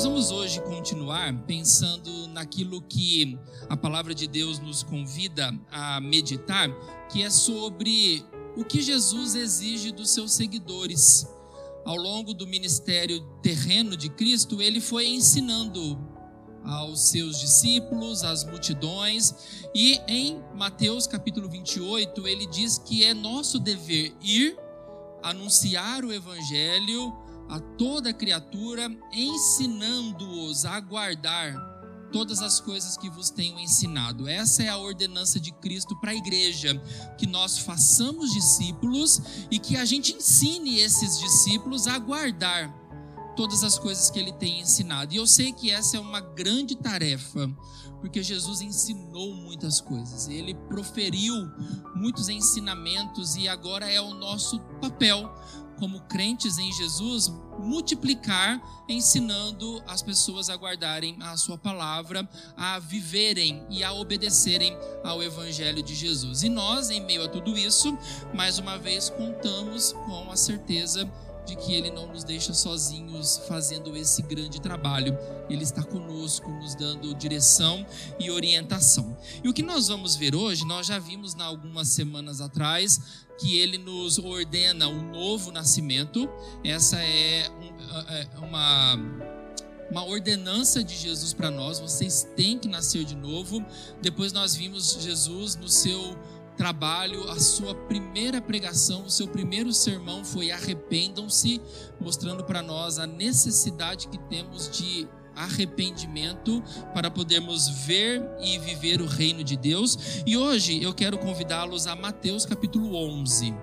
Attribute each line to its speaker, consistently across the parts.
Speaker 1: nós vamos hoje continuar pensando naquilo que a palavra de Deus nos convida a meditar, que é sobre o que Jesus exige dos seus seguidores. Ao longo do ministério terreno de Cristo, ele foi ensinando aos seus discípulos, às multidões, e em Mateus capítulo 28, ele diz que é nosso dever ir anunciar o evangelho a toda criatura, ensinando-os a guardar todas as coisas que vos tenho ensinado. Essa é a ordenança de Cristo para a igreja, que nós façamos discípulos e que a gente ensine esses discípulos a guardar todas as coisas que ele tem ensinado. E eu sei que essa é uma grande tarefa, porque Jesus ensinou muitas coisas, ele proferiu muitos ensinamentos e agora é o nosso papel como crentes em Jesus, multiplicar, ensinando as pessoas a guardarem a sua palavra, a viverem e a obedecerem ao evangelho de Jesus. E nós, em meio a tudo isso, mais uma vez contamos com a certeza de que Ele não nos deixa sozinhos fazendo esse grande trabalho. Ele está conosco, nos dando direção e orientação. E o que nós vamos ver hoje, nós já vimos há algumas semanas atrás, que Ele nos ordena um novo nascimento. Essa é, é uma uma ordenança de Jesus para nós, vocês têm que nascer de novo. Depois nós vimos Jesus no seu trabalho, a sua primeira pregação, o seu primeiro sermão foi arrependam-se, mostrando para nós a necessidade que temos de arrependimento para podermos ver e viver o reino de Deus. E hoje eu quero convidá-los a Mateus capítulo 11.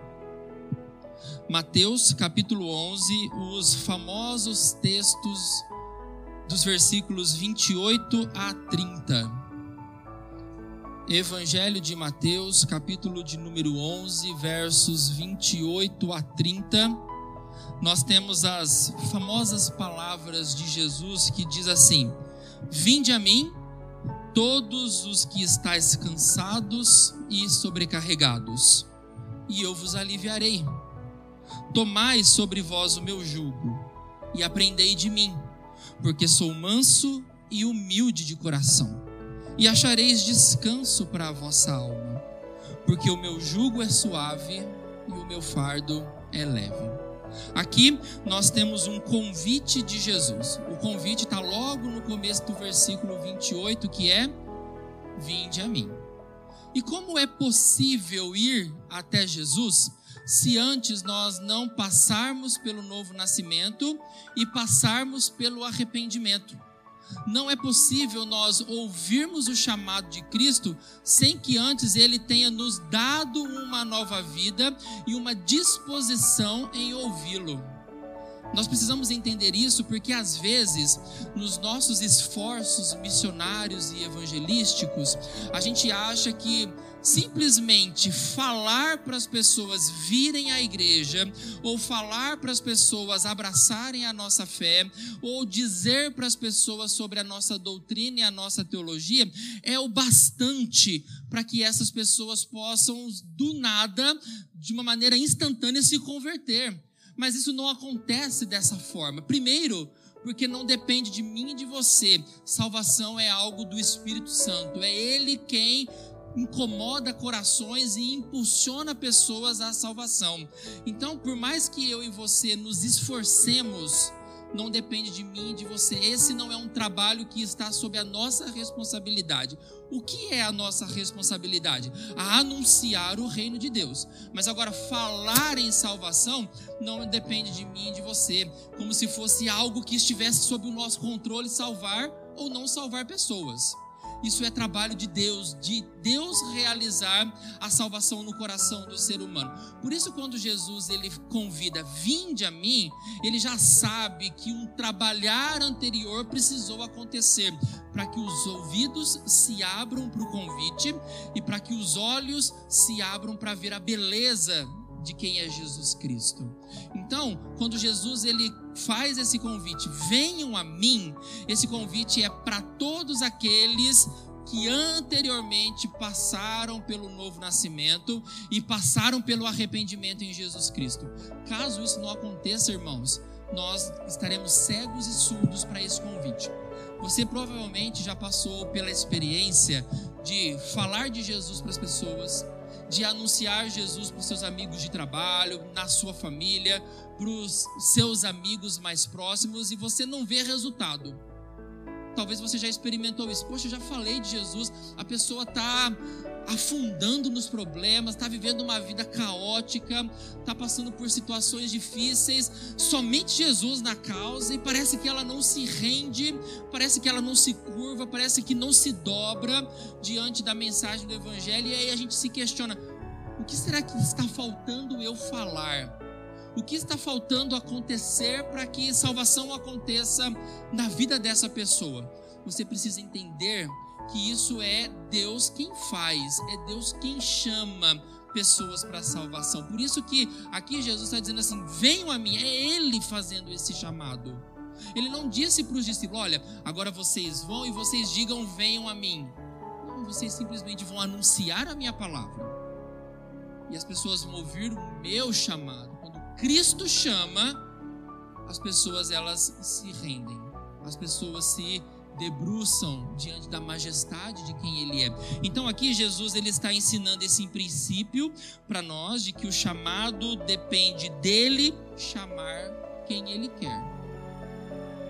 Speaker 1: Mateus capítulo 11, os famosos textos dos versículos 28 a 30. Evangelho de Mateus, capítulo de número 11, versos 28 a 30. Nós temos as famosas palavras de Jesus que diz assim: Vinde a mim, todos os que estáis cansados e sobrecarregados, e eu vos aliviarei. Tomai sobre vós o meu jugo e aprendei de mim, porque sou manso e humilde de coração e achareis descanso para a vossa alma, porque o meu jugo é suave e o meu fardo é leve. Aqui nós temos um convite de Jesus. O convite está logo no começo do versículo 28, que é: Vinde a mim. E como é possível ir até Jesus se antes nós não passarmos pelo novo nascimento e passarmos pelo arrependimento? Não é possível nós ouvirmos o chamado de Cristo sem que antes ele tenha nos dado uma nova vida e uma disposição em ouvi-lo. Nós precisamos entender isso porque às vezes, nos nossos esforços missionários e evangelísticos, a gente acha que simplesmente falar para as pessoas virem à igreja, ou falar para as pessoas abraçarem a nossa fé, ou dizer para as pessoas sobre a nossa doutrina e a nossa teologia, é o bastante para que essas pessoas possam, do nada, de uma maneira instantânea, se converter. Mas isso não acontece dessa forma. Primeiro, porque não depende de mim e de você. Salvação é algo do Espírito Santo. É Ele quem incomoda corações e impulsiona pessoas à salvação. Então, por mais que eu e você nos esforcemos, não depende de mim e de você. Esse não é um trabalho que está sob a nossa responsabilidade. O que é a nossa responsabilidade? A anunciar o reino de Deus. Mas agora, falar em salvação não depende de mim e de você, como se fosse algo que estivesse sob o nosso controle salvar ou não salvar pessoas. Isso é trabalho de Deus, de Deus realizar a salvação no coração do ser humano. Por isso, quando Jesus ele convida, vinde a mim, ele já sabe que um trabalhar anterior precisou acontecer para que os ouvidos se abram para o convite e para que os olhos se abram para ver a beleza de quem é Jesus Cristo. Então, quando Jesus ele faz esse convite, venham a mim, esse convite é para todos aqueles que anteriormente passaram pelo novo nascimento e passaram pelo arrependimento em Jesus Cristo. Caso isso não aconteça, irmãos, nós estaremos cegos e surdos para esse convite. Você provavelmente já passou pela experiência de falar de Jesus para as pessoas, de anunciar Jesus para os seus amigos de trabalho, na sua família, para os seus amigos mais próximos e você não vê resultado. Talvez você já experimentou isso. Poxa, eu já falei de Jesus, a pessoa está afundando nos problemas, está vivendo uma vida caótica, está passando por situações difíceis, somente Jesus na causa, e parece que ela não se rende, parece que ela não se curva, parece que não se dobra diante da mensagem do Evangelho, e aí a gente se questiona: o que será que está faltando eu falar? O que está faltando acontecer para que salvação aconteça na vida dessa pessoa? Você precisa entender que isso é Deus quem faz, é Deus quem chama pessoas para salvação. Por isso que aqui Jesus está dizendo assim: venham a mim, é Ele fazendo esse chamado. Ele não disse para os discípulos: olha, agora vocês vão e vocês digam, venham a mim. Não, vocês simplesmente vão anunciar a minha palavra. E as pessoas vão ouvir o meu chamado. Cristo chama, as pessoas elas se rendem. As pessoas se debruçam diante da majestade de quem ele é. Então aqui Jesus ele está ensinando esse princípio para nós de que o chamado depende dele chamar quem ele quer.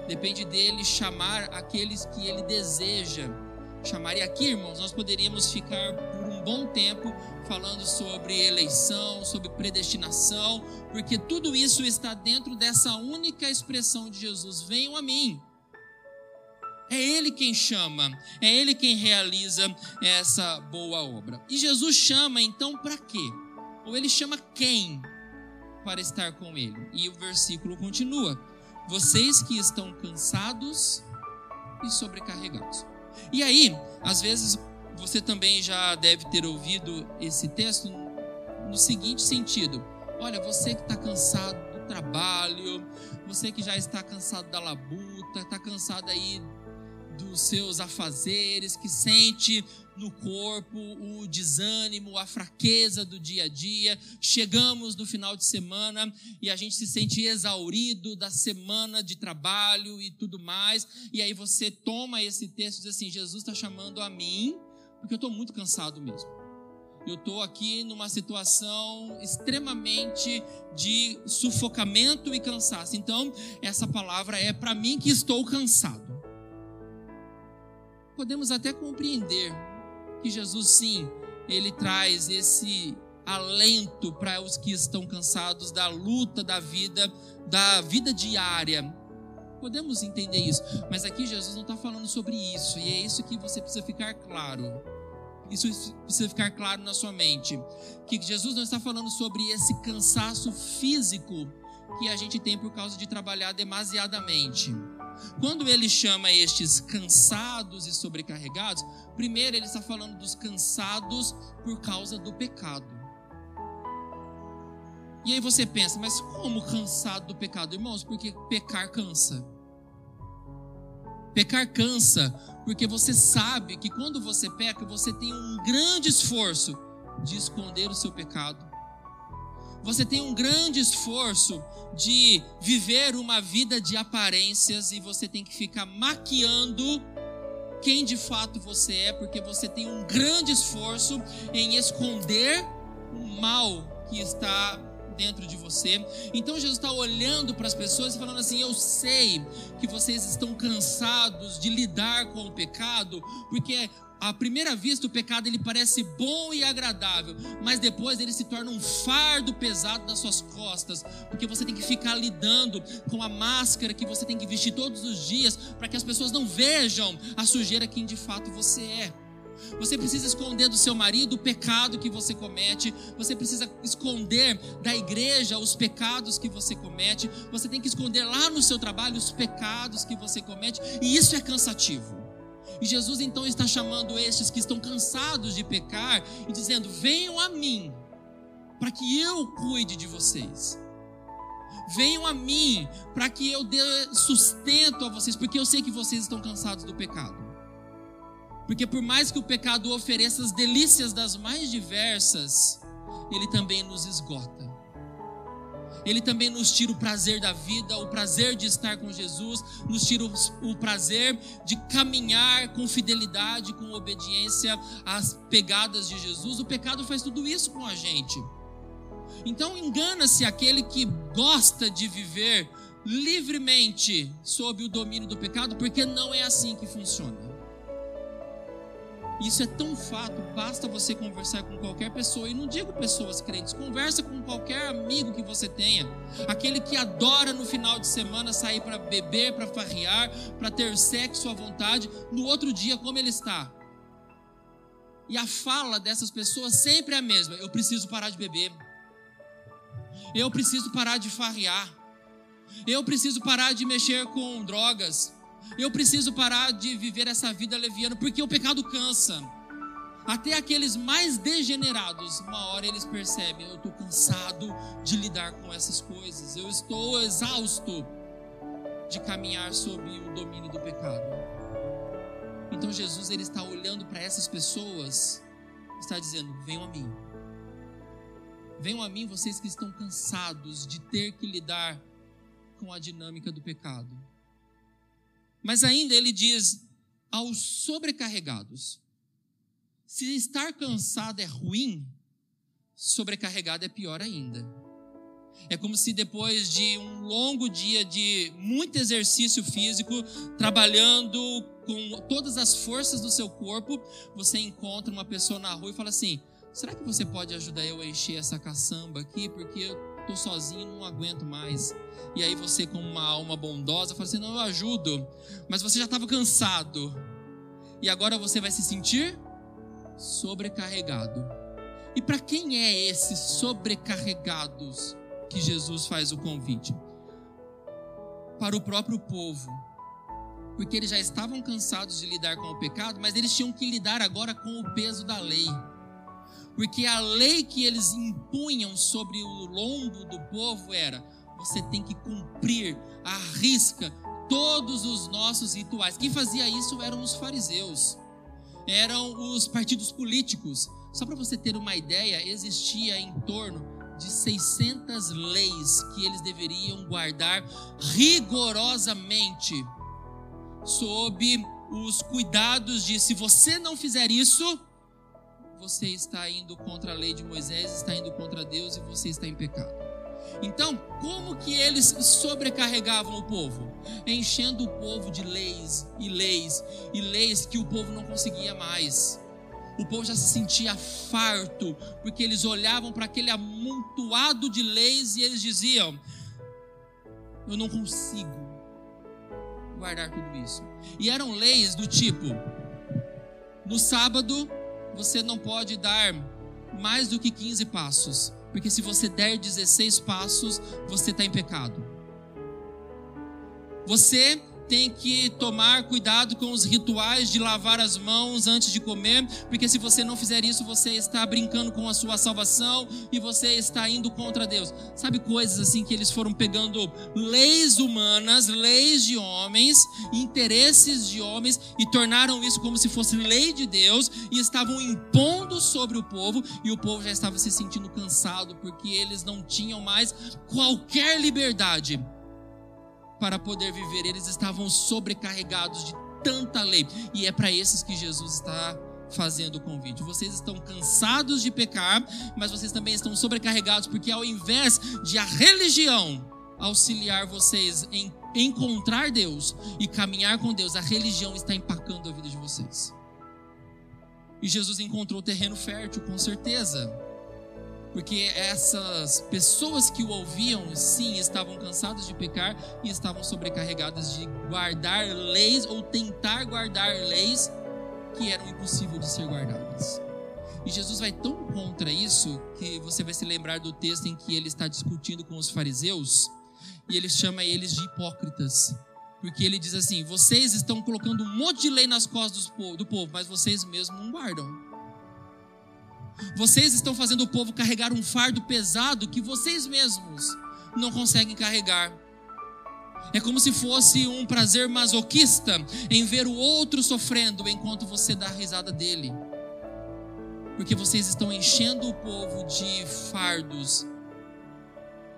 Speaker 1: Depende dele chamar aqueles que ele deseja chamar. E aqui, irmãos, nós poderíamos ficar por um bom tempo falando sobre eleição, sobre predestinação, porque tudo isso está dentro dessa única expressão de Jesus: venham a mim. É Ele quem chama, é Ele quem realiza essa boa obra. E Jesus chama então para quê? Ou Ele chama quem para estar com Ele? E o versículo continua: Vocês que estão cansados e sobrecarregados. E aí, às vezes, você também já deve ter ouvido esse texto no seguinte sentido: Olha, você que está cansado do trabalho, você que já está cansado da labuta, está cansado aí dos seus afazeres, que sente no corpo o desânimo, a fraqueza do dia a dia. Chegamos no final de semana e a gente se sente exaurido da semana de trabalho e tudo mais. E aí você toma esse texto e diz assim: Jesus está chamando a mim, porque eu estou muito cansado mesmo. Eu estou aqui numa situação extremamente de sufocamento e cansaço. Então, essa palavra é para mim que estou cansado podemos até compreender que Jesus, sim, ele traz esse alento para os que estão cansados da luta da vida, da vida diária. Podemos entender isso, mas aqui Jesus não está falando sobre isso, e é isso que você precisa ficar claro. Isso precisa ficar claro na sua mente. Que Jesus não está falando sobre esse cansaço físico que a gente tem por causa de trabalhar demasiadamente. Quando ele chama estes cansados e sobrecarregados, primeiro ele está falando dos cansados por causa do pecado. E aí você pensa, mas como cansado do pecado, irmãos? Porque pecar cansa. Pecar cansa, porque você sabe que quando você peca, você tem um grande esforço de esconder o seu pecado você tem um grande esforço de viver uma vida de aparências e você tem que ficar maquiando quem de fato você é, porque você tem um grande esforço em esconder o mal que está dentro de você. Então Jesus está olhando para as pessoas e falando assim: Eu sei que vocês estão cansados de lidar com o pecado, porque à primeira vista o pecado ele parece bom e agradável, mas depois ele se torna um fardo pesado nas suas costas, porque você tem que ficar lidando com a máscara que você tem que vestir todos os dias para que as pessoas não vejam a sujeira quem de fato você é. Você precisa esconder do seu marido o pecado que você comete. Você precisa esconder da igreja os pecados que você comete. Você tem que esconder lá no seu trabalho os pecados que você comete. E isso é cansativo. E Jesus então está chamando estes que estão cansados de pecar e dizendo: Venham a mim, para que eu cuide de vocês. Venham a mim, para que eu dê sustento a vocês, porque eu sei que vocês estão cansados do pecado. Porque por mais que o pecado ofereça as delícias das mais diversas, ele também nos esgota. Ele também nos tira o prazer da vida, o prazer de estar com Jesus, nos tira o, prazer de caminhar com fidelidade, com obediência às pegadas de Jesus. O pecado faz tudo isso com a gente. Então engana-se aquele que gosta de viver livremente sob o domínio do pecado, porque não é assim que funciona. Isso é tão fato, basta você conversar com qualquer pessoa, e não digo pessoas crentes, conversa com qualquer amigo que você tenha, aquele que adora no final de semana sair para beber, para farrear, para ter sexo à vontade, no outro dia como ele está. E a fala dessas pessoas sempre é a mesma: eu preciso parar de beber, eu preciso parar de farrear, eu preciso parar de mexer com drogas, eu preciso parar de viver essa vida leviana, porque o pecado cansa. Até aqueles mais degenerados, uma hora eles percebem: eu estou cansado de lidar com essas coisas, eu estou exausto de caminhar sob o domínio do pecado. Então Jesus ele está olhando para essas pessoas, está dizendo: venham a mim. Venham a mim vocês que estão cansados de ter que lidar com a dinâmica do pecado. Mas ainda ele diz aos sobrecarregados: se estar cansado é ruim, sobrecarregado é pior ainda. É como se depois de um longo dia de muito exercício físico, trabalhando com todas as forças do seu corpo, você encontra uma pessoa na rua e fala assim: será que você pode ajudar eu a encher essa caçamba aqui? Porque eu estou sozinho, não aguento mais. E aí você, como uma alma bondosa, fala assim: não, eu ajudo. Mas você já estava cansado. E agora você vai se sentir sobrecarregado. E para quem é esses sobrecarregados que Jesus faz o convite? Para o próprio povo. Porque eles já estavam cansados de lidar com o pecado, mas eles tinham que lidar agora com o peso da lei porque a lei que eles impunham sobre o lombo do povo era: você tem que cumprir à risca todos os nossos rituais. Quem fazia isso eram os fariseus, eram os partidos políticos. Só para você ter uma ideia, existia em torno de 600 leis que eles deveriam guardar rigorosamente, sob os cuidados de se você não fizer isso, você está indo contra a lei de Moisés, está indo contra Deus e você está em pecado. Então, como que eles sobrecarregavam o povo? Enchendo o povo de leis e leis e leis que o povo não conseguia mais. O povo já se sentia farto, porque eles olhavam para aquele amontoado de leis e eles diziam: Eu não consigo guardar tudo isso. E eram leis do tipo: no sábado você não pode dar mais do que 15 passos, porque se você der 16 passos, você está em pecado. Você tem que tomar cuidado com os rituais de lavar as mãos antes de comer, porque se você não fizer isso, você está brincando com a sua salvação e você está indo contra Deus. Sabe coisas assim que eles foram pegando leis humanas, leis de homens, interesses de homens e tornaram isso como se fosse lei de Deus e estavam impondo sobre o povo e o povo já estava se sentindo cansado porque eles não tinham mais qualquer liberdade para poder viver. Eles estavam sobrecarregados de tanta lei. E é para esses que Jesus está fazendo o convite. Vocês estão cansados de pecar, mas vocês também estão sobrecarregados, porque ao invés de a religião auxiliar vocês em encontrar Deus e caminhar com Deus, a religião está empacando a vida de vocês. E Jesus encontrou terreno fértil, com certeza porque essas pessoas que o ouviam, sim, estavam cansadas de pecar e estavam sobrecarregadas de guardar leis ou tentar guardar leis que eram impossíveis de ser guardadas. E Jesus vai tão contra isso que você vai se lembrar do texto em que ele está discutindo com os fariseus e ele chama eles de hipócritas. Porque ele diz assim: vocês estão colocando um monte de lei nas costas do povo, mas vocês mesmos não guardam. Vocês estão fazendo o povo carregar um fardo pesado que vocês mesmos não conseguem carregar. É como se fosse um prazer masoquista em ver o outro sofrendo enquanto você dá risada dele. Porque vocês estão enchendo o povo de fardos,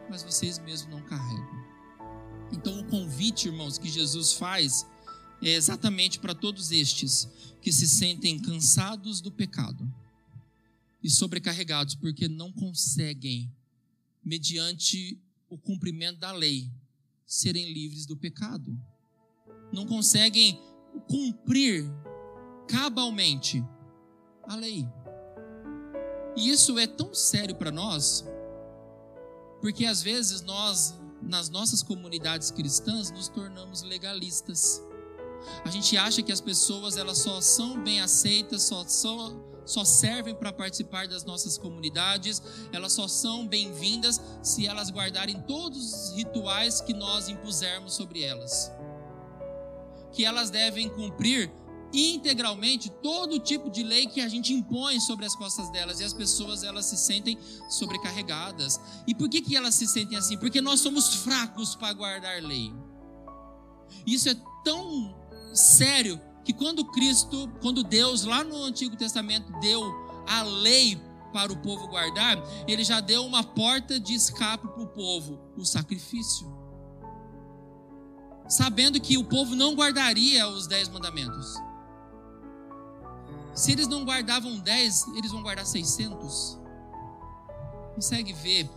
Speaker 1: mas vocês mesmos não carregam. Então, o convite, irmãos, que Jesus faz é exatamente para todos estes que se sentem cansados do pecado e sobrecarregados porque não conseguem, mediante o cumprimento da lei, serem livres do pecado. Não conseguem cumprir cabalmente a lei. E isso é tão sério para nós, porque às vezes nós, nas nossas comunidades cristãs, nos tornamos legalistas. A gente acha que as pessoas elas só são bem aceitas, só, só, só servem para participar das nossas comunidades, elas só são bem-vindas se elas guardarem todos os rituais que nós impusermos sobre elas. Que elas devem cumprir integralmente todo tipo de lei que a gente impõe sobre as costas delas e as pessoas elas se sentem sobrecarregadas. E por que que elas se sentem assim? Porque nós somos fracos para guardar lei. Isso é tão sério que quando Cristo, quando Deus lá no Antigo Testamento deu a lei para o povo guardar, ele já deu uma porta de escape para o povo, o sacrifício. Sabendo que o povo não guardaria os dez mandamentos. Se eles não guardavam dez, eles vão guardar seiscentos. Consegue ver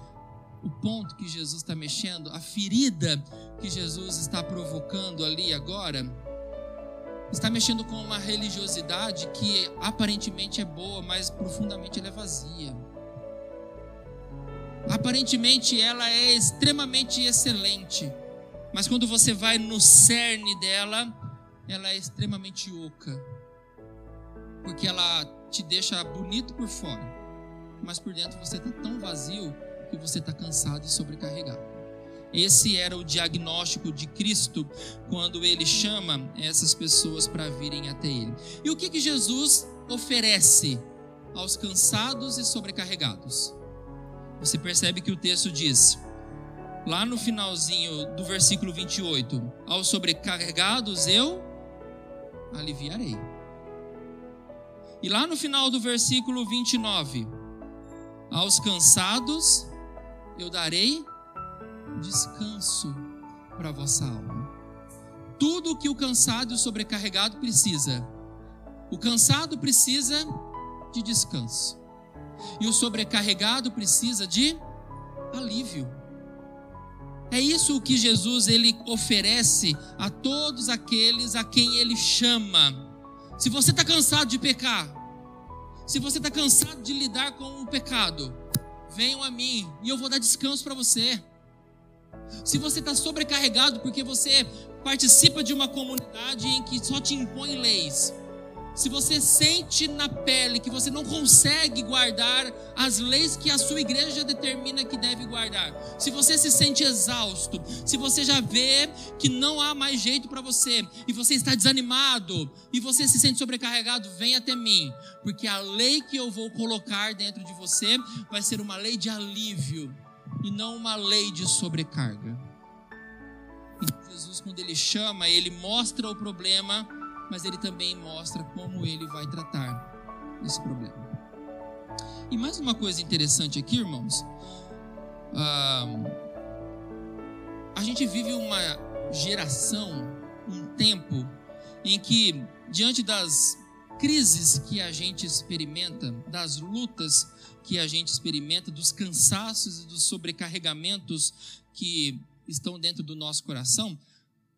Speaker 1: o ponto que Jesus está mexendo, a ferida que Jesus está provocando ali agora? Está mexendo com uma religiosidade que aparentemente é boa, mas profundamente ela é vazia. Aparentemente ela é extremamente excelente, mas quando você vai no cerne dela, ela é extremamente oca. Porque ela te deixa bonito por fora, mas por dentro você está tão vazio que você está cansado e sobrecarregado. Esse era o diagnóstico de Cristo quando ele chama essas pessoas para virem até ele. E o que, que Jesus oferece aos cansados e sobrecarregados? Você percebe que o texto diz, lá no finalzinho do versículo 28, aos sobrecarregados eu aliviarei. E lá no final do versículo 29, aos cansados eu darei descanso para a vossa alma. Tudo o que o cansado e o sobrecarregado precisa. O cansado precisa de descanso. E o sobrecarregado precisa de alívio. É isso que Jesus ele oferece a todos aqueles a quem ele chama. Se você está cansado de pecar, se você está cansado de lidar com o pecado, venham a mim e eu vou dar descanso para você se você está sobrecarregado porque você participa de uma comunidade em que só te impõe leis, se você sente na pele que você não consegue guardar as leis que a sua igreja determina que deve guardar, se você se sente exausto, se você já vê que não há mais jeito para você e você está desanimado e você se sente sobrecarregado, vem até mim, porque a lei que eu vou colocar dentro de você vai ser uma lei de alívio e não uma lei de sobrecarga. Então, Jesus, quando ele chama, ele mostra o problema, mas ele também mostra como ele vai tratar esse problema. E mais uma coisa interessante aqui, irmãos. Ah, a gente vive uma geração, um tempo, em que, diante das crises que a gente experimenta, das lutas que a gente experimenta, dos cansaços e dos sobrecarregamentos que estão dentro do nosso coração,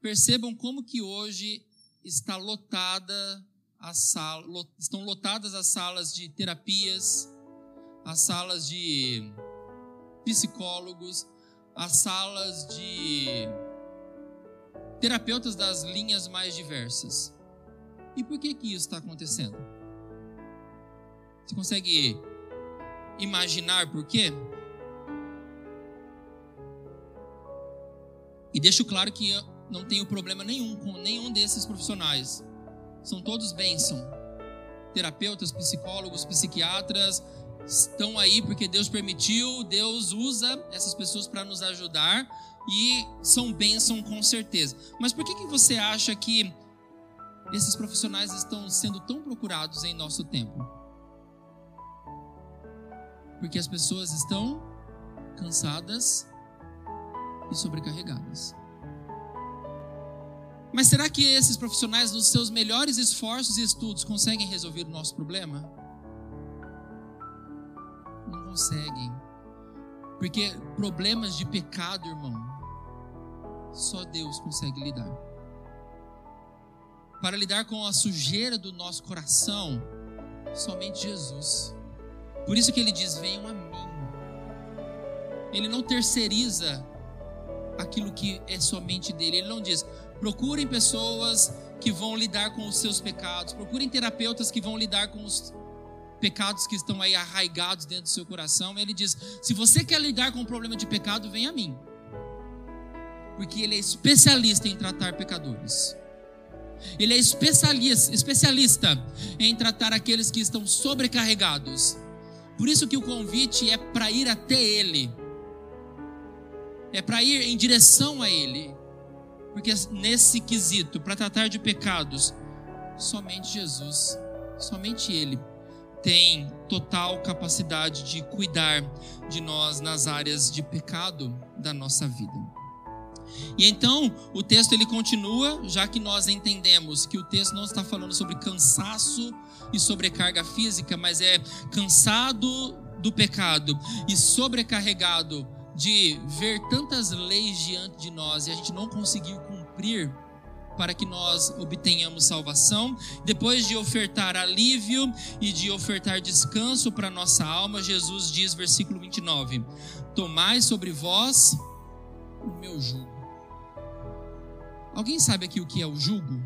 Speaker 1: percebam como que hoje está lotada a sala, estão lotadas as salas de terapias, as salas de psicólogos, as salas de terapeutas das linhas mais diversas. E por que que isso está acontecendo? Você consegue imaginar por quê? E deixo claro que eu não tenho problema nenhum com nenhum desses profissionais. São todos bênção. Terapeutas, psicólogos, psiquiatras, estão aí porque Deus permitiu, Deus usa essas pessoas para nos ajudar e são bênção com certeza. Mas por que, que você acha que esses profissionais estão sendo tão procurados em nosso tempo? Porque as pessoas estão cansadas e sobrecarregadas. Mas será que esses profissionais, nos seus melhores esforços e estudos, conseguem resolver o nosso problema? Não conseguem. Porque problemas de pecado, irmão, só Deus consegue lidar. Para lidar com a sujeira do nosso coração, somente Jesus. Por isso que ele diz: Venham a mim. Ele não terceiriza aquilo que é somente dele. Ele não diz: procurem pessoas que vão lidar com os seus pecados, procurem terapeutas que vão lidar com os pecados que estão aí arraigados dentro do seu coração. Ele diz: se você quer lidar com o problema de pecado, vem a mim. Porque ele é especialista em tratar pecadores. Ele é especialista, especialista em tratar aqueles que estão sobrecarregados. Por isso que o convite é para ir até ele. É para ir em direção a ele. Porque nesse quesito, para tratar de pecados, somente Jesus, somente ele tem total capacidade de cuidar de nós nas áreas de pecado da nossa vida. E então o texto ele continua, já que nós entendemos que o texto não está falando sobre cansaço e sobrecarga física, mas é cansado do pecado e sobrecarregado de ver tantas leis diante de nós e a gente não conseguir cumprir para que nós obtenhamos salvação. Depois de ofertar alívio e de ofertar descanso para nossa alma, Jesus diz, versículo 29, Tomai sobre vós o meu jugo. Alguém sabe aqui o que é o jugo?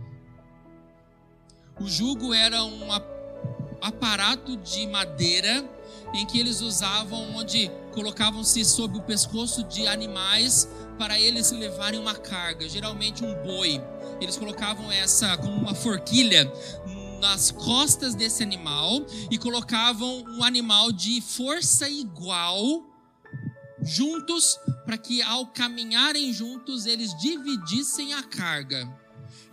Speaker 1: O jugo era um aparato de madeira em que eles usavam, onde colocavam-se sob o pescoço de animais para eles levarem uma carga, geralmente um boi. Eles colocavam essa como uma forquilha nas costas desse animal e colocavam um animal de força igual juntos para que ao caminharem juntos eles dividissem a carga.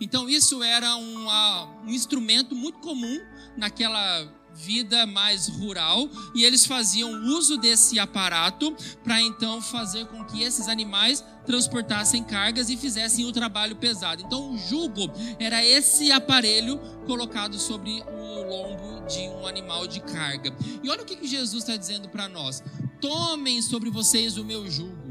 Speaker 1: Então isso era um instrumento muito comum naquela vida mais rural e eles faziam uso desse aparato para então fazer com que esses animais transportassem cargas e fizessem o trabalho pesado. Então o jugo era esse aparelho colocado sobre o lombo de um animal de carga. E olha o que Jesus está dizendo para nós: tomem sobre vocês o meu jugo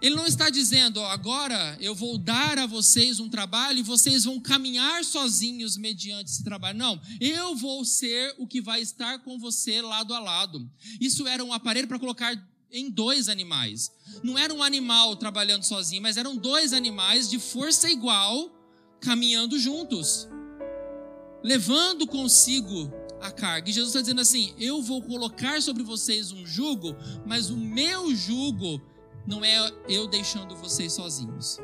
Speaker 1: ele não está dizendo, agora eu vou dar a vocês um trabalho e vocês vão caminhar sozinhos mediante esse trabalho. Não, eu vou ser o que vai estar com você lado a lado. Isso era um aparelho para colocar em dois animais. Não era um animal trabalhando sozinho, mas eram dois animais de força igual caminhando juntos, levando consigo a carga. E Jesus está dizendo assim: Eu vou colocar sobre vocês um jugo, mas o meu jugo não é eu deixando vocês sozinhos,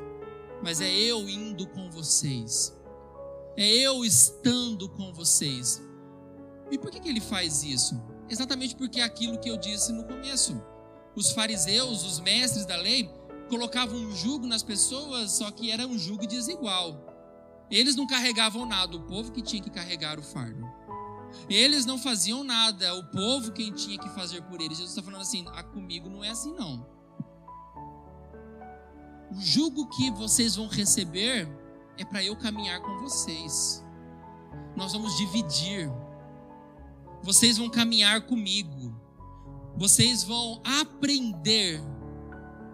Speaker 1: mas é eu indo com vocês, é eu estando com vocês. E por que, que ele faz isso? Exatamente porque é aquilo que eu disse no começo. Os fariseus, os mestres da lei, colocavam um jugo nas pessoas, só que era um jugo desigual. Eles não carregavam nada, o povo que tinha que carregar o fardo. Eles não faziam nada, o povo quem tinha que fazer por eles. Jesus está falando assim: ah, comigo não é assim não o jugo que vocês vão receber é para eu caminhar com vocês. Nós vamos dividir. Vocês vão caminhar comigo. Vocês vão aprender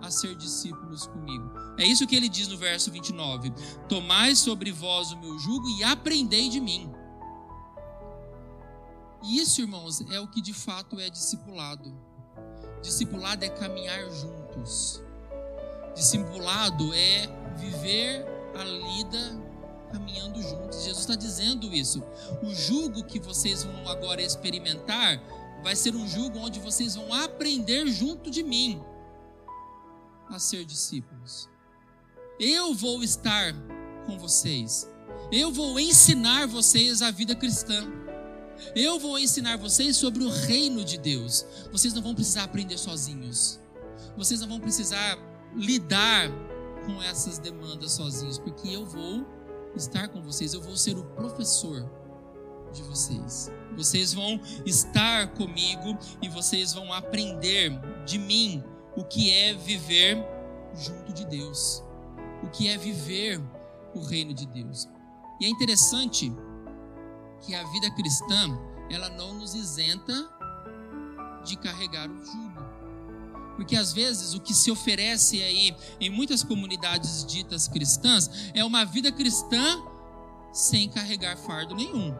Speaker 1: a ser discípulos comigo. É isso que ele diz no verso 29. Tomai sobre vós o meu jugo e aprendei de mim. E isso, irmãos, é o que de fato é discipulado. Discipulado é caminhar juntos. Discipulado é viver a lida caminhando juntos. Jesus está dizendo isso. O jugo que vocês vão agora experimentar vai ser um jugo onde vocês vão aprender junto de mim a ser discípulos. Eu vou estar com vocês. Eu vou ensinar vocês a vida cristã. Eu vou ensinar vocês sobre o reino de Deus. Vocês não vão precisar aprender sozinhos. Vocês não vão precisar lidar com essas demandas sozinhos, porque eu vou estar com vocês, eu vou ser o professor de vocês. Vocês vão estar comigo e vocês vão aprender de mim o que é viver junto de Deus, o que é viver o reino de Deus. E é interessante que a vida cristã, ela não nos isenta de carregar o jugo. Porque às vezes o que se oferece aí em muitas comunidades ditas cristãs é uma vida cristã sem carregar fardo nenhum.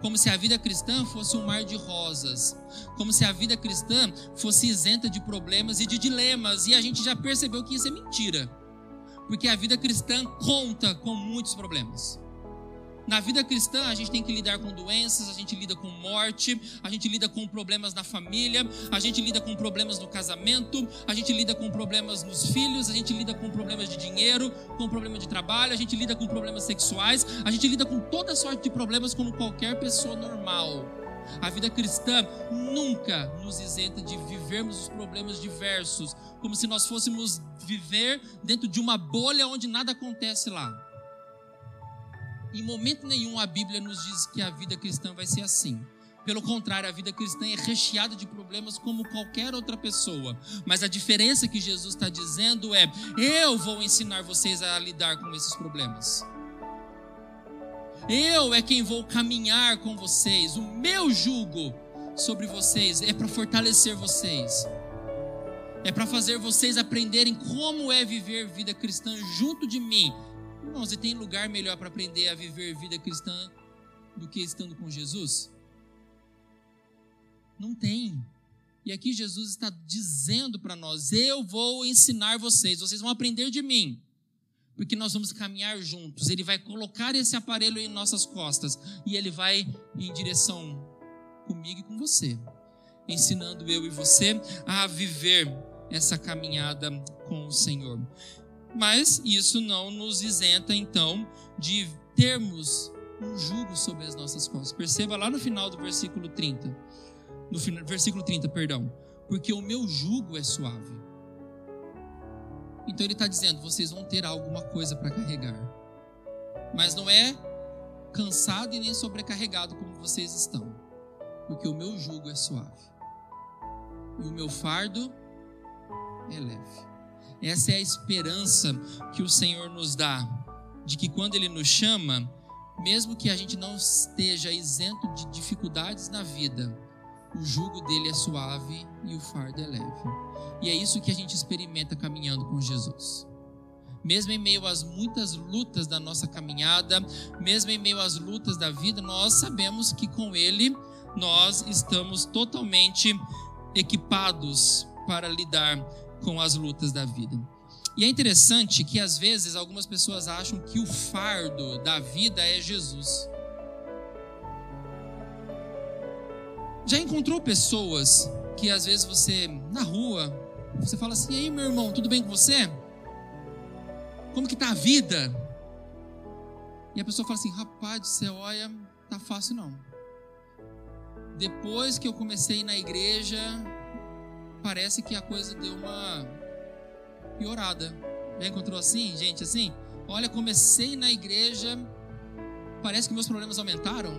Speaker 1: Como se a vida cristã fosse um mar de rosas. Como se a vida cristã fosse isenta de problemas e de dilemas. E a gente já percebeu que isso é mentira. Porque a vida cristã conta com muitos problemas. Na vida cristã, a gente tem que lidar com doenças, a gente lida com morte, a gente lida com problemas na família, a gente lida com problemas no casamento, a gente lida com problemas nos filhos, a gente lida com problemas de dinheiro, com problema de trabalho, a gente lida com problemas sexuais, a gente lida com toda sorte de problemas como qualquer pessoa normal. A vida cristã nunca nos isenta de vivermos os problemas diversos, como se nós fôssemos viver dentro de uma bolha onde nada acontece lá. Em momento nenhum a Bíblia nos diz que a vida cristã vai ser assim. Pelo contrário, a vida cristã é recheada de problemas como qualquer outra pessoa. Mas a diferença que Jesus está dizendo é: eu vou ensinar vocês a lidar com esses problemas. Eu é quem vou caminhar com vocês. O meu jugo sobre vocês é para fortalecer vocês. É para fazer vocês aprenderem como é viver vida cristã junto de mim Irmãos, e tem lugar melhor para aprender a viver vida cristã do que estando com Jesus? Não tem. E aqui Jesus está dizendo para nós: Eu vou ensinar vocês, vocês vão aprender de mim, porque nós vamos caminhar juntos. Ele vai colocar esse aparelho em nossas costas e ele vai em direção comigo e com você, ensinando eu e você a viver essa caminhada com o Senhor. Mas isso não nos isenta, então, de termos um jugo sobre as nossas costas. Perceba lá no final do versículo 30. No final, versículo 30, perdão. Porque o meu jugo é suave. Então ele está dizendo: vocês vão ter alguma coisa para carregar. Mas não é cansado e nem sobrecarregado como vocês estão. Porque o meu jugo é suave. E o meu fardo é leve. Essa é a esperança que o Senhor nos dá, de que quando Ele nos chama, mesmo que a gente não esteja isento de dificuldades na vida, o jugo dele é suave e o fardo é leve. E é isso que a gente experimenta caminhando com Jesus. Mesmo em meio às muitas lutas da nossa caminhada, mesmo em meio às lutas da vida, nós sabemos que com Ele nós estamos totalmente equipados para lidar com as lutas da vida. E é interessante que às vezes algumas pessoas acham que o fardo da vida é Jesus. Já encontrou pessoas que às vezes você na rua, você fala assim: "Ei, meu irmão, tudo bem com você? Como que tá a vida?" E a pessoa fala assim: "Rapaz céu, olha, tá fácil não." Depois que eu comecei na igreja, parece que a coisa deu uma piorada. Já encontrou assim, gente, assim? Olha, comecei na igreja, parece que meus problemas aumentaram.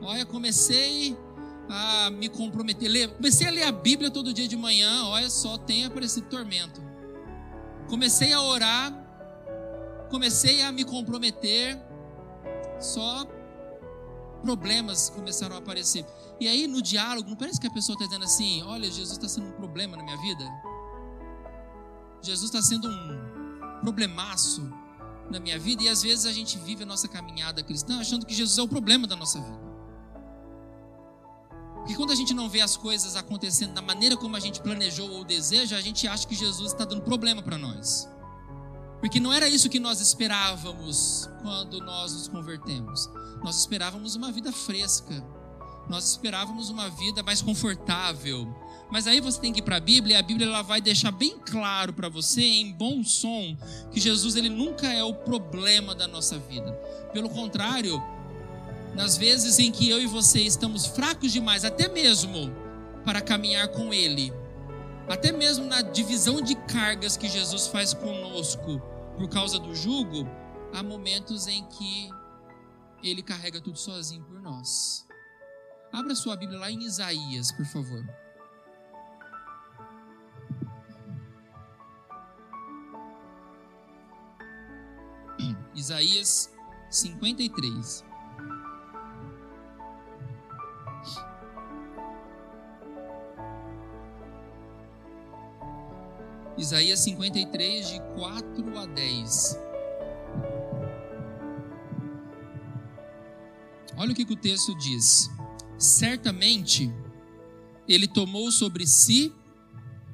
Speaker 1: Olha, comecei a me comprometer, ler, comecei a ler a Bíblia todo dia de manhã, olha só, tem aparecido tormento. Comecei a orar, comecei a me comprometer, só problemas começaram a aparecer. E aí no diálogo, não parece que a pessoa está dizendo assim: olha, Jesus está sendo um problema na minha vida? Jesus está sendo um problemaço na minha vida, e às vezes a gente vive a nossa caminhada cristã achando que Jesus é o problema da nossa vida. Porque quando a gente não vê as coisas acontecendo da maneira como a gente planejou ou deseja, a gente acha que Jesus está dando problema para nós. Porque não era isso que nós esperávamos quando nós nos convertemos. Nós esperávamos uma vida fresca. Nós esperávamos uma vida mais confortável. Mas aí você tem que ir para a Bíblia e a Bíblia ela vai deixar bem claro para você, em bom som, que Jesus ele nunca é o problema da nossa vida. Pelo contrário, nas vezes em que eu e você estamos fracos demais, até mesmo para caminhar com Ele, até mesmo na divisão de cargas que Jesus faz conosco por causa do jugo, há momentos em que Ele carrega tudo sozinho por nós. Abra sua Bíblia lá em Isaías, por favor. Isaías 53. Isaías 53, de 4 a 10. Olha o que, que o texto diz. Certamente, Ele tomou sobre si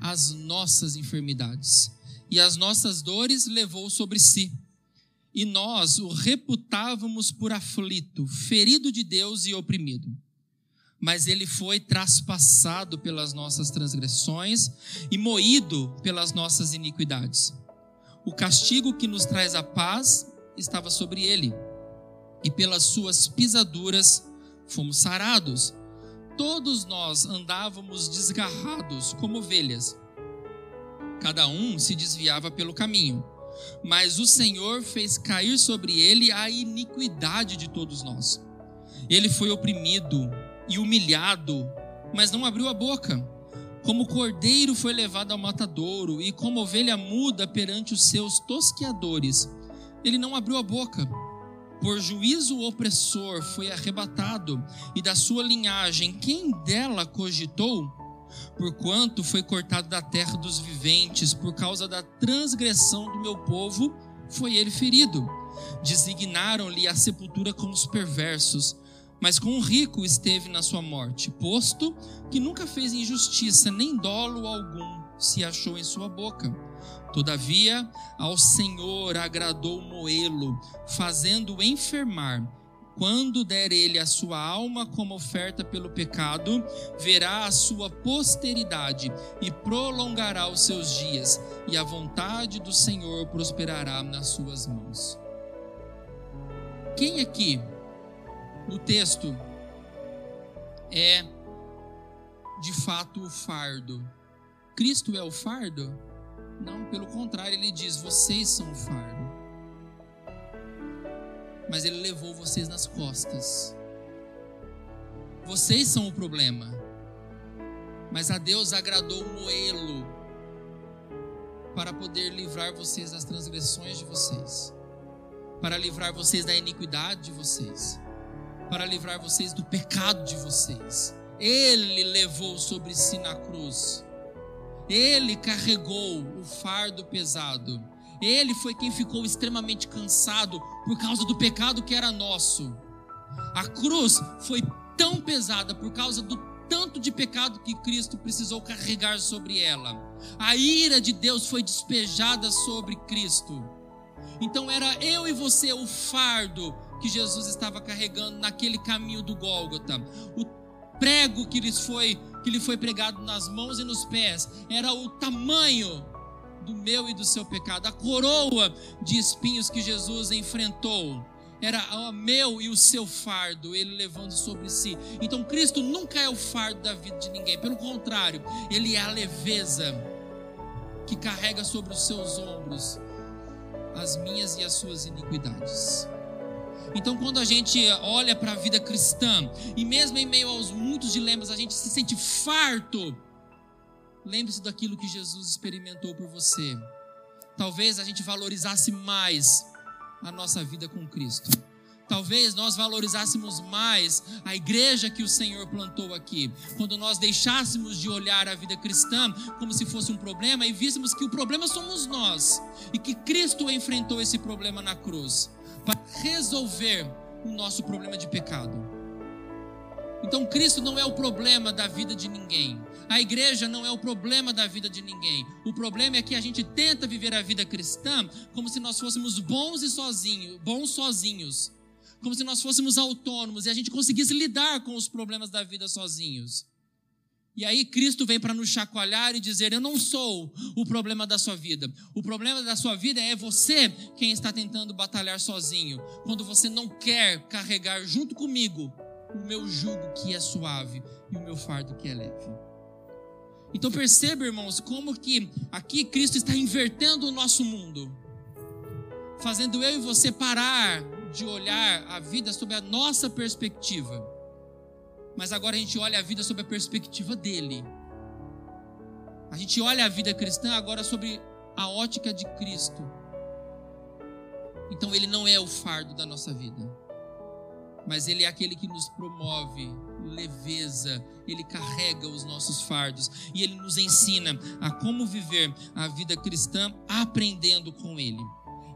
Speaker 1: as nossas enfermidades, e as nossas dores levou sobre si e nós o reputávamos por aflito, ferido de Deus e oprimido. Mas ele foi traspassado pelas nossas transgressões e moído pelas nossas iniquidades. O castigo que nos traz a paz estava sobre ele, e pelas suas pisaduras fomos sarados. Todos nós andávamos desgarrados como ovelhas, cada um se desviava pelo caminho mas o Senhor fez cair sobre ele a iniquidade de todos nós. Ele foi oprimido e humilhado, mas não abriu a boca. Como cordeiro foi levado ao matadouro, e como ovelha muda perante os seus tosqueadores, ele não abriu a boca. Por juízo opressor foi arrebatado, e da sua linhagem, quem dela cogitou? porquanto foi cortado da terra dos viventes, por causa da transgressão do meu povo, foi ele ferido. Designaram-lhe a sepultura com os perversos, mas com o rico esteve na sua morte, posto que nunca fez injustiça, nem dolo algum se achou em sua boca. Todavia, ao Senhor agradou moê-lo, fazendo-o enfermar quando der ele a sua alma como oferta pelo pecado, verá a sua posteridade e prolongará os seus dias, e a vontade do Senhor prosperará nas suas mãos. Quem aqui no texto é de fato o fardo? Cristo é o fardo? Não, pelo contrário, ele diz: vocês são o fardo mas ele levou vocês nas costas. Vocês são o problema, mas a Deus agradou moê-lo para poder livrar vocês das transgressões de vocês, para livrar vocês da iniquidade de vocês, para livrar vocês do pecado de vocês. Ele levou sobre si na cruz. Ele carregou o fardo pesado ele foi quem ficou extremamente cansado por causa do pecado que era nosso. A cruz foi tão pesada por causa do tanto de pecado que Cristo precisou carregar sobre ela. A ira de Deus foi despejada sobre Cristo. Então era eu e você o fardo que Jesus estava carregando naquele caminho do Gólgota. O prego que foi que lhe foi pregado nas mãos e nos pés era o tamanho do meu e do seu pecado. A coroa de espinhos que Jesus enfrentou era o meu e o seu fardo, ele levando sobre si. Então Cristo nunca é o fardo da vida de ninguém, pelo contrário, ele é a leveza que carrega sobre os seus ombros as minhas e as suas iniquidades. Então, quando a gente olha para a vida cristã, e mesmo em meio aos muitos dilemas, a gente se sente farto Lembre-se daquilo que Jesus experimentou por você. Talvez a gente valorizasse mais a nossa vida com Cristo. Talvez nós valorizássemos mais a igreja que o Senhor plantou aqui. Quando nós deixássemos de olhar a vida cristã como se fosse um problema e víssemos que o problema somos nós e que Cristo enfrentou esse problema na cruz para resolver o nosso problema de pecado. Então, Cristo não é o problema da vida de ninguém. A igreja não é o problema da vida de ninguém. O problema é que a gente tenta viver a vida cristã como se nós fôssemos bons e sozinhos, bons sozinhos. Como se nós fôssemos autônomos e a gente conseguisse lidar com os problemas da vida sozinhos. E aí Cristo vem para nos chacoalhar e dizer: Eu não sou o problema da sua vida. O problema da sua vida é você quem está tentando batalhar sozinho. Quando você não quer carregar junto comigo o meu jugo que é suave e o meu fardo que é leve. Então perceba, irmãos, como que aqui Cristo está invertendo o nosso mundo, fazendo eu e você parar de olhar a vida sob a nossa perspectiva mas agora a gente olha a vida sob a perspectiva dele. A gente olha a vida cristã agora sobre a ótica de Cristo. Então ele não é o fardo da nossa vida, mas ele é aquele que nos promove leveza, ele carrega os nossos fardos e ele nos ensina a como viver a vida cristã aprendendo com ele.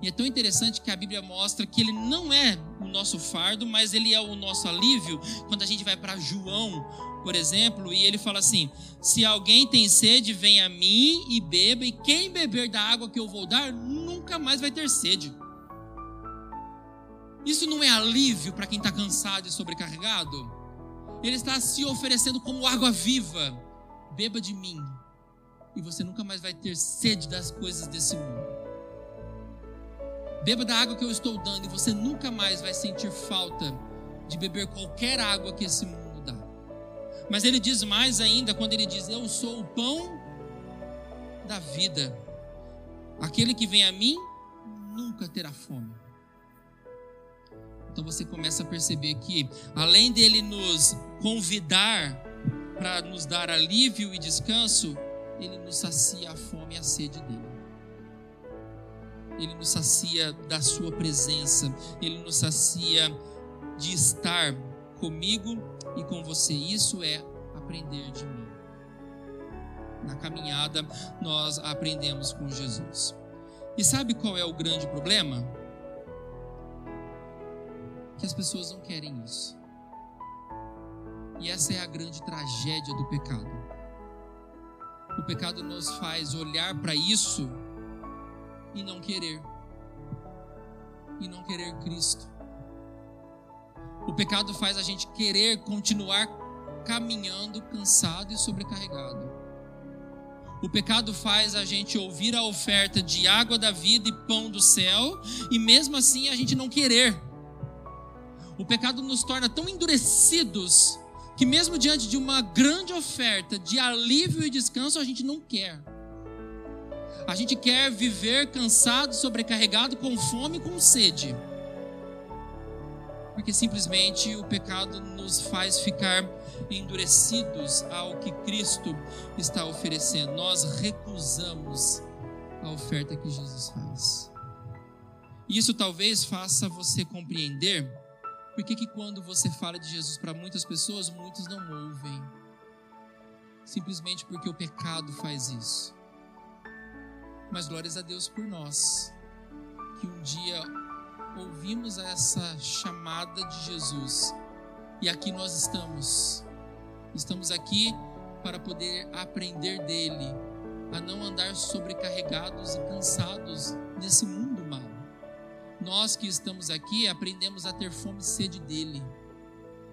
Speaker 1: E é tão interessante que a Bíblia mostra que ele não é o nosso fardo, mas ele é o nosso alívio. Quando a gente vai para João, por exemplo, e ele fala assim: Se alguém tem sede, venha a mim e beba, e quem beber da água que eu vou dar, nunca mais vai ter sede. Isso não é alívio para quem está cansado e sobrecarregado? Ele está se oferecendo como água viva. Beba de mim, e você nunca mais vai ter sede das coisas desse mundo. Beba da água que eu estou dando e você nunca mais vai sentir falta de beber qualquer água que esse mundo dá. Mas ele diz mais ainda quando ele diz: Eu sou o pão da vida. Aquele que vem a mim nunca terá fome. Então você começa a perceber que, além dele nos convidar para nos dar alívio e descanso, ele nos sacia a fome e a sede dele. Ele nos sacia da Sua presença, Ele nos sacia de estar comigo e com você. Isso é aprender de mim. Na caminhada, nós aprendemos com Jesus. E sabe qual é o grande problema? Que as pessoas não querem isso. E essa é a grande tragédia do pecado. O pecado nos faz olhar para isso e não querer. E não querer Cristo. O pecado faz a gente querer continuar caminhando cansado e sobrecarregado. O pecado faz a gente ouvir a oferta de água da vida e pão do céu e mesmo assim a gente não querer. O pecado nos torna tão endurecidos que mesmo diante de uma grande oferta de alívio e descanso a gente não quer. A gente quer viver cansado, sobrecarregado, com fome e com sede. Porque simplesmente o pecado nos faz ficar endurecidos ao que Cristo está oferecendo. Nós recusamos a oferta que Jesus faz. Isso talvez faça você compreender porque que quando você fala de Jesus para muitas pessoas, muitos não ouvem. Simplesmente porque o pecado faz isso. Mas glórias a Deus por nós, que um dia ouvimos essa chamada de Jesus e aqui nós estamos. Estamos aqui para poder aprender dele, a não andar sobrecarregados e cansados nesse mundo mal. Nós que estamos aqui aprendemos a ter fome e sede dele.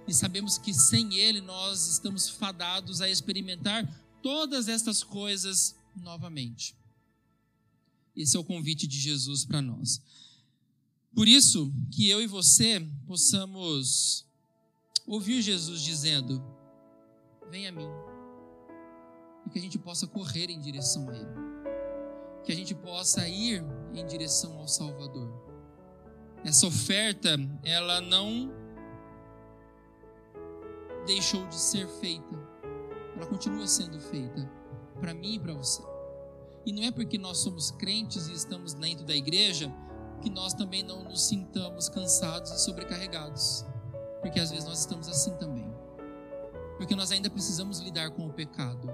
Speaker 1: E sabemos que sem ele nós estamos fadados a experimentar todas estas coisas novamente. Esse é o convite de Jesus para nós. Por isso que eu e você possamos ouvir Jesus dizendo: Vem a mim. E que a gente possa correr em direção a Ele. Que a gente possa ir em direção ao Salvador. Essa oferta, ela não deixou de ser feita. Ela continua sendo feita para mim e para você. E não é porque nós somos crentes e estamos dentro da igreja que nós também não nos sintamos cansados e sobrecarregados. Porque às vezes nós estamos assim também. Porque nós ainda precisamos lidar com o pecado.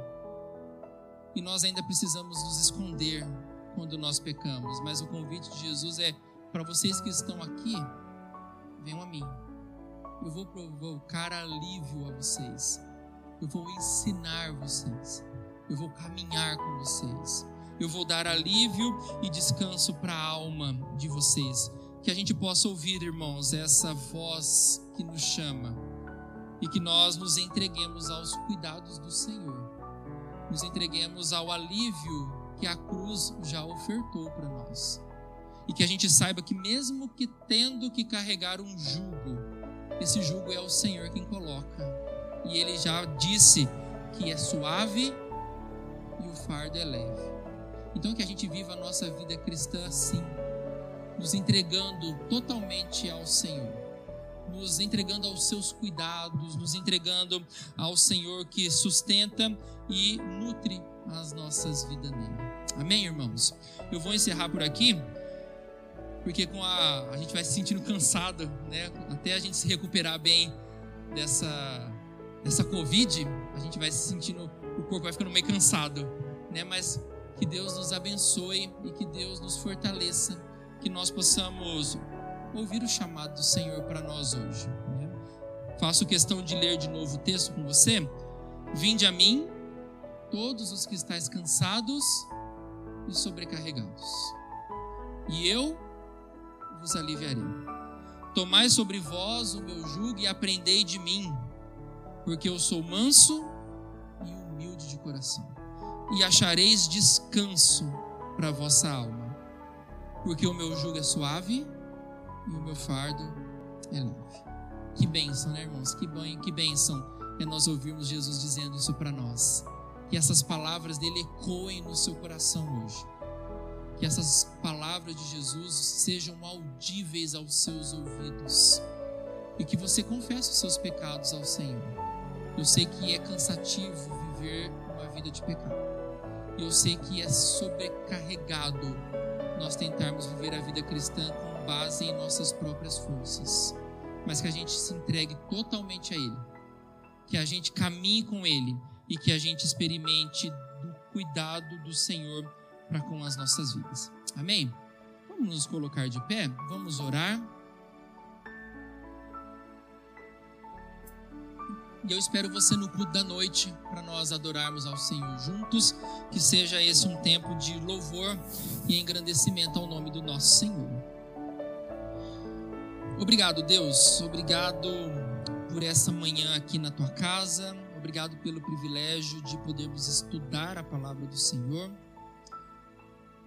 Speaker 1: E nós ainda precisamos nos esconder quando nós pecamos. Mas o convite de Jesus é para vocês que estão aqui, venham a mim. Eu vou provocar alívio a vocês. Eu vou ensinar vocês. Eu vou caminhar com vocês eu vou dar alívio e descanso para a alma de vocês. Que a gente possa ouvir, irmãos, essa voz que nos chama e que nós nos entreguemos aos cuidados do Senhor, nos entreguemos ao alívio que a cruz já ofertou para nós. E que a gente saiba que, mesmo que tendo que carregar um jugo, esse jugo é o Senhor quem coloca. E ele já disse que é suave e o fardo é leve. Então, que a gente viva a nossa vida cristã assim, nos entregando totalmente ao Senhor nos entregando aos seus cuidados, nos entregando ao Senhor que sustenta e nutre as nossas vidas nele. Amém, irmãos? Eu vou encerrar por aqui, porque com a, a gente vai se sentindo cansado, né? Até a gente se recuperar bem dessa, dessa Covid, a gente vai se sentindo, o corpo vai ficando meio cansado, né? Mas que Deus nos abençoe e que Deus nos fortaleça, que nós possamos ouvir o chamado do Senhor para nós hoje. Né? Faço questão de ler de novo o texto com você. Vinde a mim, todos os que estáis cansados e sobrecarregados, e eu vos aliviarei. Tomai sobre vós o meu jugo e aprendei de mim, porque eu sou manso e humilde de coração, e achareis descanso para a vossa alma, porque o meu jugo é suave e o meu fardo é leve. Que bênção, né, irmãos? Que, que bênção é nós ouvirmos Jesus dizendo isso para nós. Que essas palavras dele ecoem no seu coração hoje. Que essas palavras de Jesus sejam audíveis aos seus ouvidos. E que você confesse os seus pecados ao Senhor. Eu sei que é cansativo viver uma vida de pecado. Eu sei que é sobrecarregado nós tentarmos viver a vida cristã com base em nossas próprias forças, mas que a gente se entregue totalmente a Ele, que a gente caminhe com Ele e que a gente experimente do cuidado do Senhor para com as nossas vidas. Amém? Vamos nos colocar de pé, vamos orar. E eu espero você no culto da noite para nós adorarmos ao Senhor juntos. Que seja esse um tempo de louvor e engrandecimento ao nome do nosso Senhor. Obrigado, Deus. Obrigado por essa manhã aqui na tua casa. Obrigado pelo privilégio de podermos estudar a palavra do Senhor.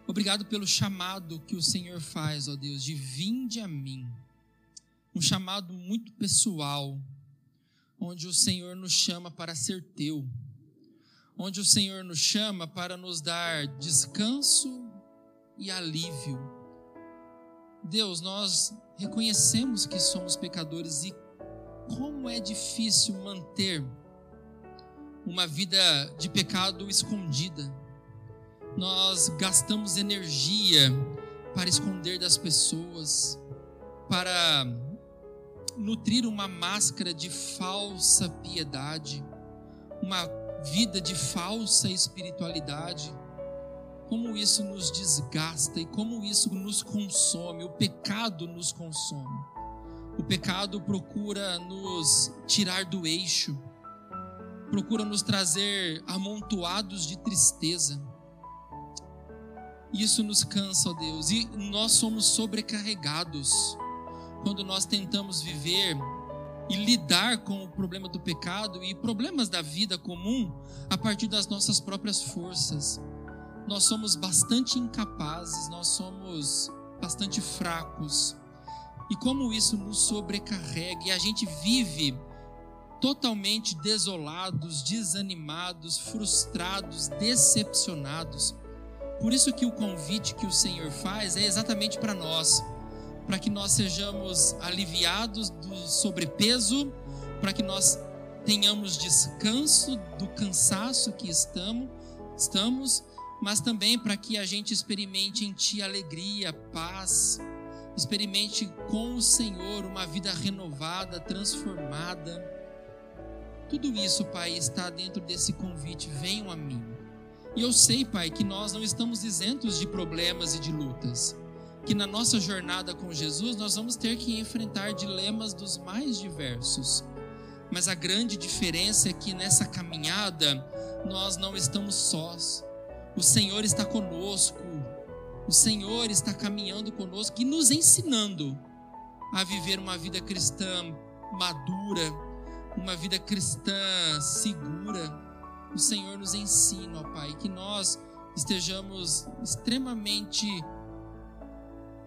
Speaker 1: Obrigado pelo chamado que o Senhor faz, ó Deus, de vinde a mim. Um chamado muito pessoal, onde o Senhor nos chama para ser teu. Onde o Senhor nos chama para nos dar descanso e alívio. Deus, nós reconhecemos que somos pecadores e como é difícil manter uma vida de pecado escondida. Nós gastamos energia para esconder das pessoas, para nutrir uma máscara de falsa piedade, uma vida de falsa espiritualidade como isso nos desgasta e como isso nos consome. O pecado nos consome. O pecado procura nos tirar do eixo, procura nos trazer amontoados de tristeza. Isso nos cansa, ó Deus, e nós somos sobrecarregados quando nós tentamos viver e lidar com o problema do pecado e problemas da vida comum a partir das nossas próprias forças nós somos bastante incapazes, nós somos bastante fracos. E como isso nos sobrecarrega e a gente vive totalmente desolados, desanimados, frustrados, decepcionados. Por isso que o convite que o Senhor faz é exatamente para nós, para que nós sejamos aliviados do sobrepeso, para que nós tenhamos descanso do cansaço que estamos, estamos mas também para que a gente experimente em Ti alegria, paz, experimente com o Senhor uma vida renovada, transformada. Tudo isso, Pai, está dentro desse convite. Venham a mim. E eu sei, Pai, que nós não estamos isentos de problemas e de lutas. Que na nossa jornada com Jesus nós vamos ter que enfrentar dilemas dos mais diversos. Mas a grande diferença é que nessa caminhada nós não estamos sós. O Senhor está conosco. O Senhor está caminhando conosco e nos ensinando a viver uma vida cristã madura, uma vida cristã segura, o Senhor nos ensina, ó Pai, que nós estejamos extremamente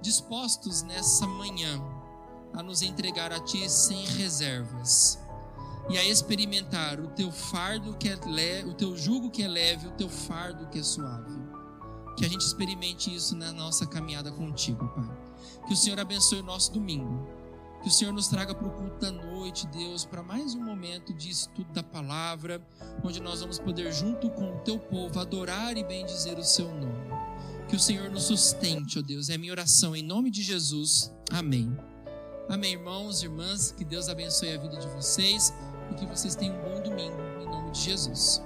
Speaker 1: dispostos nessa manhã a nos entregar a Ti sem reservas e a experimentar o Teu fardo que é o Teu jugo que é leve, o Teu fardo que é suave. Que a gente experimente isso na nossa caminhada contigo, Pai. Que o Senhor abençoe o nosso domingo. Que o Senhor nos traga para o culto da noite, Deus, para mais um momento de estudo da palavra, onde nós vamos poder, junto com o teu povo, adorar e bendizer o seu nome. Que o Senhor nos sustente, ó Deus. É a minha oração em nome de Jesus. Amém. Amém, irmãos, irmãs. Que Deus abençoe a vida de vocês e que vocês tenham um bom domingo em nome de Jesus.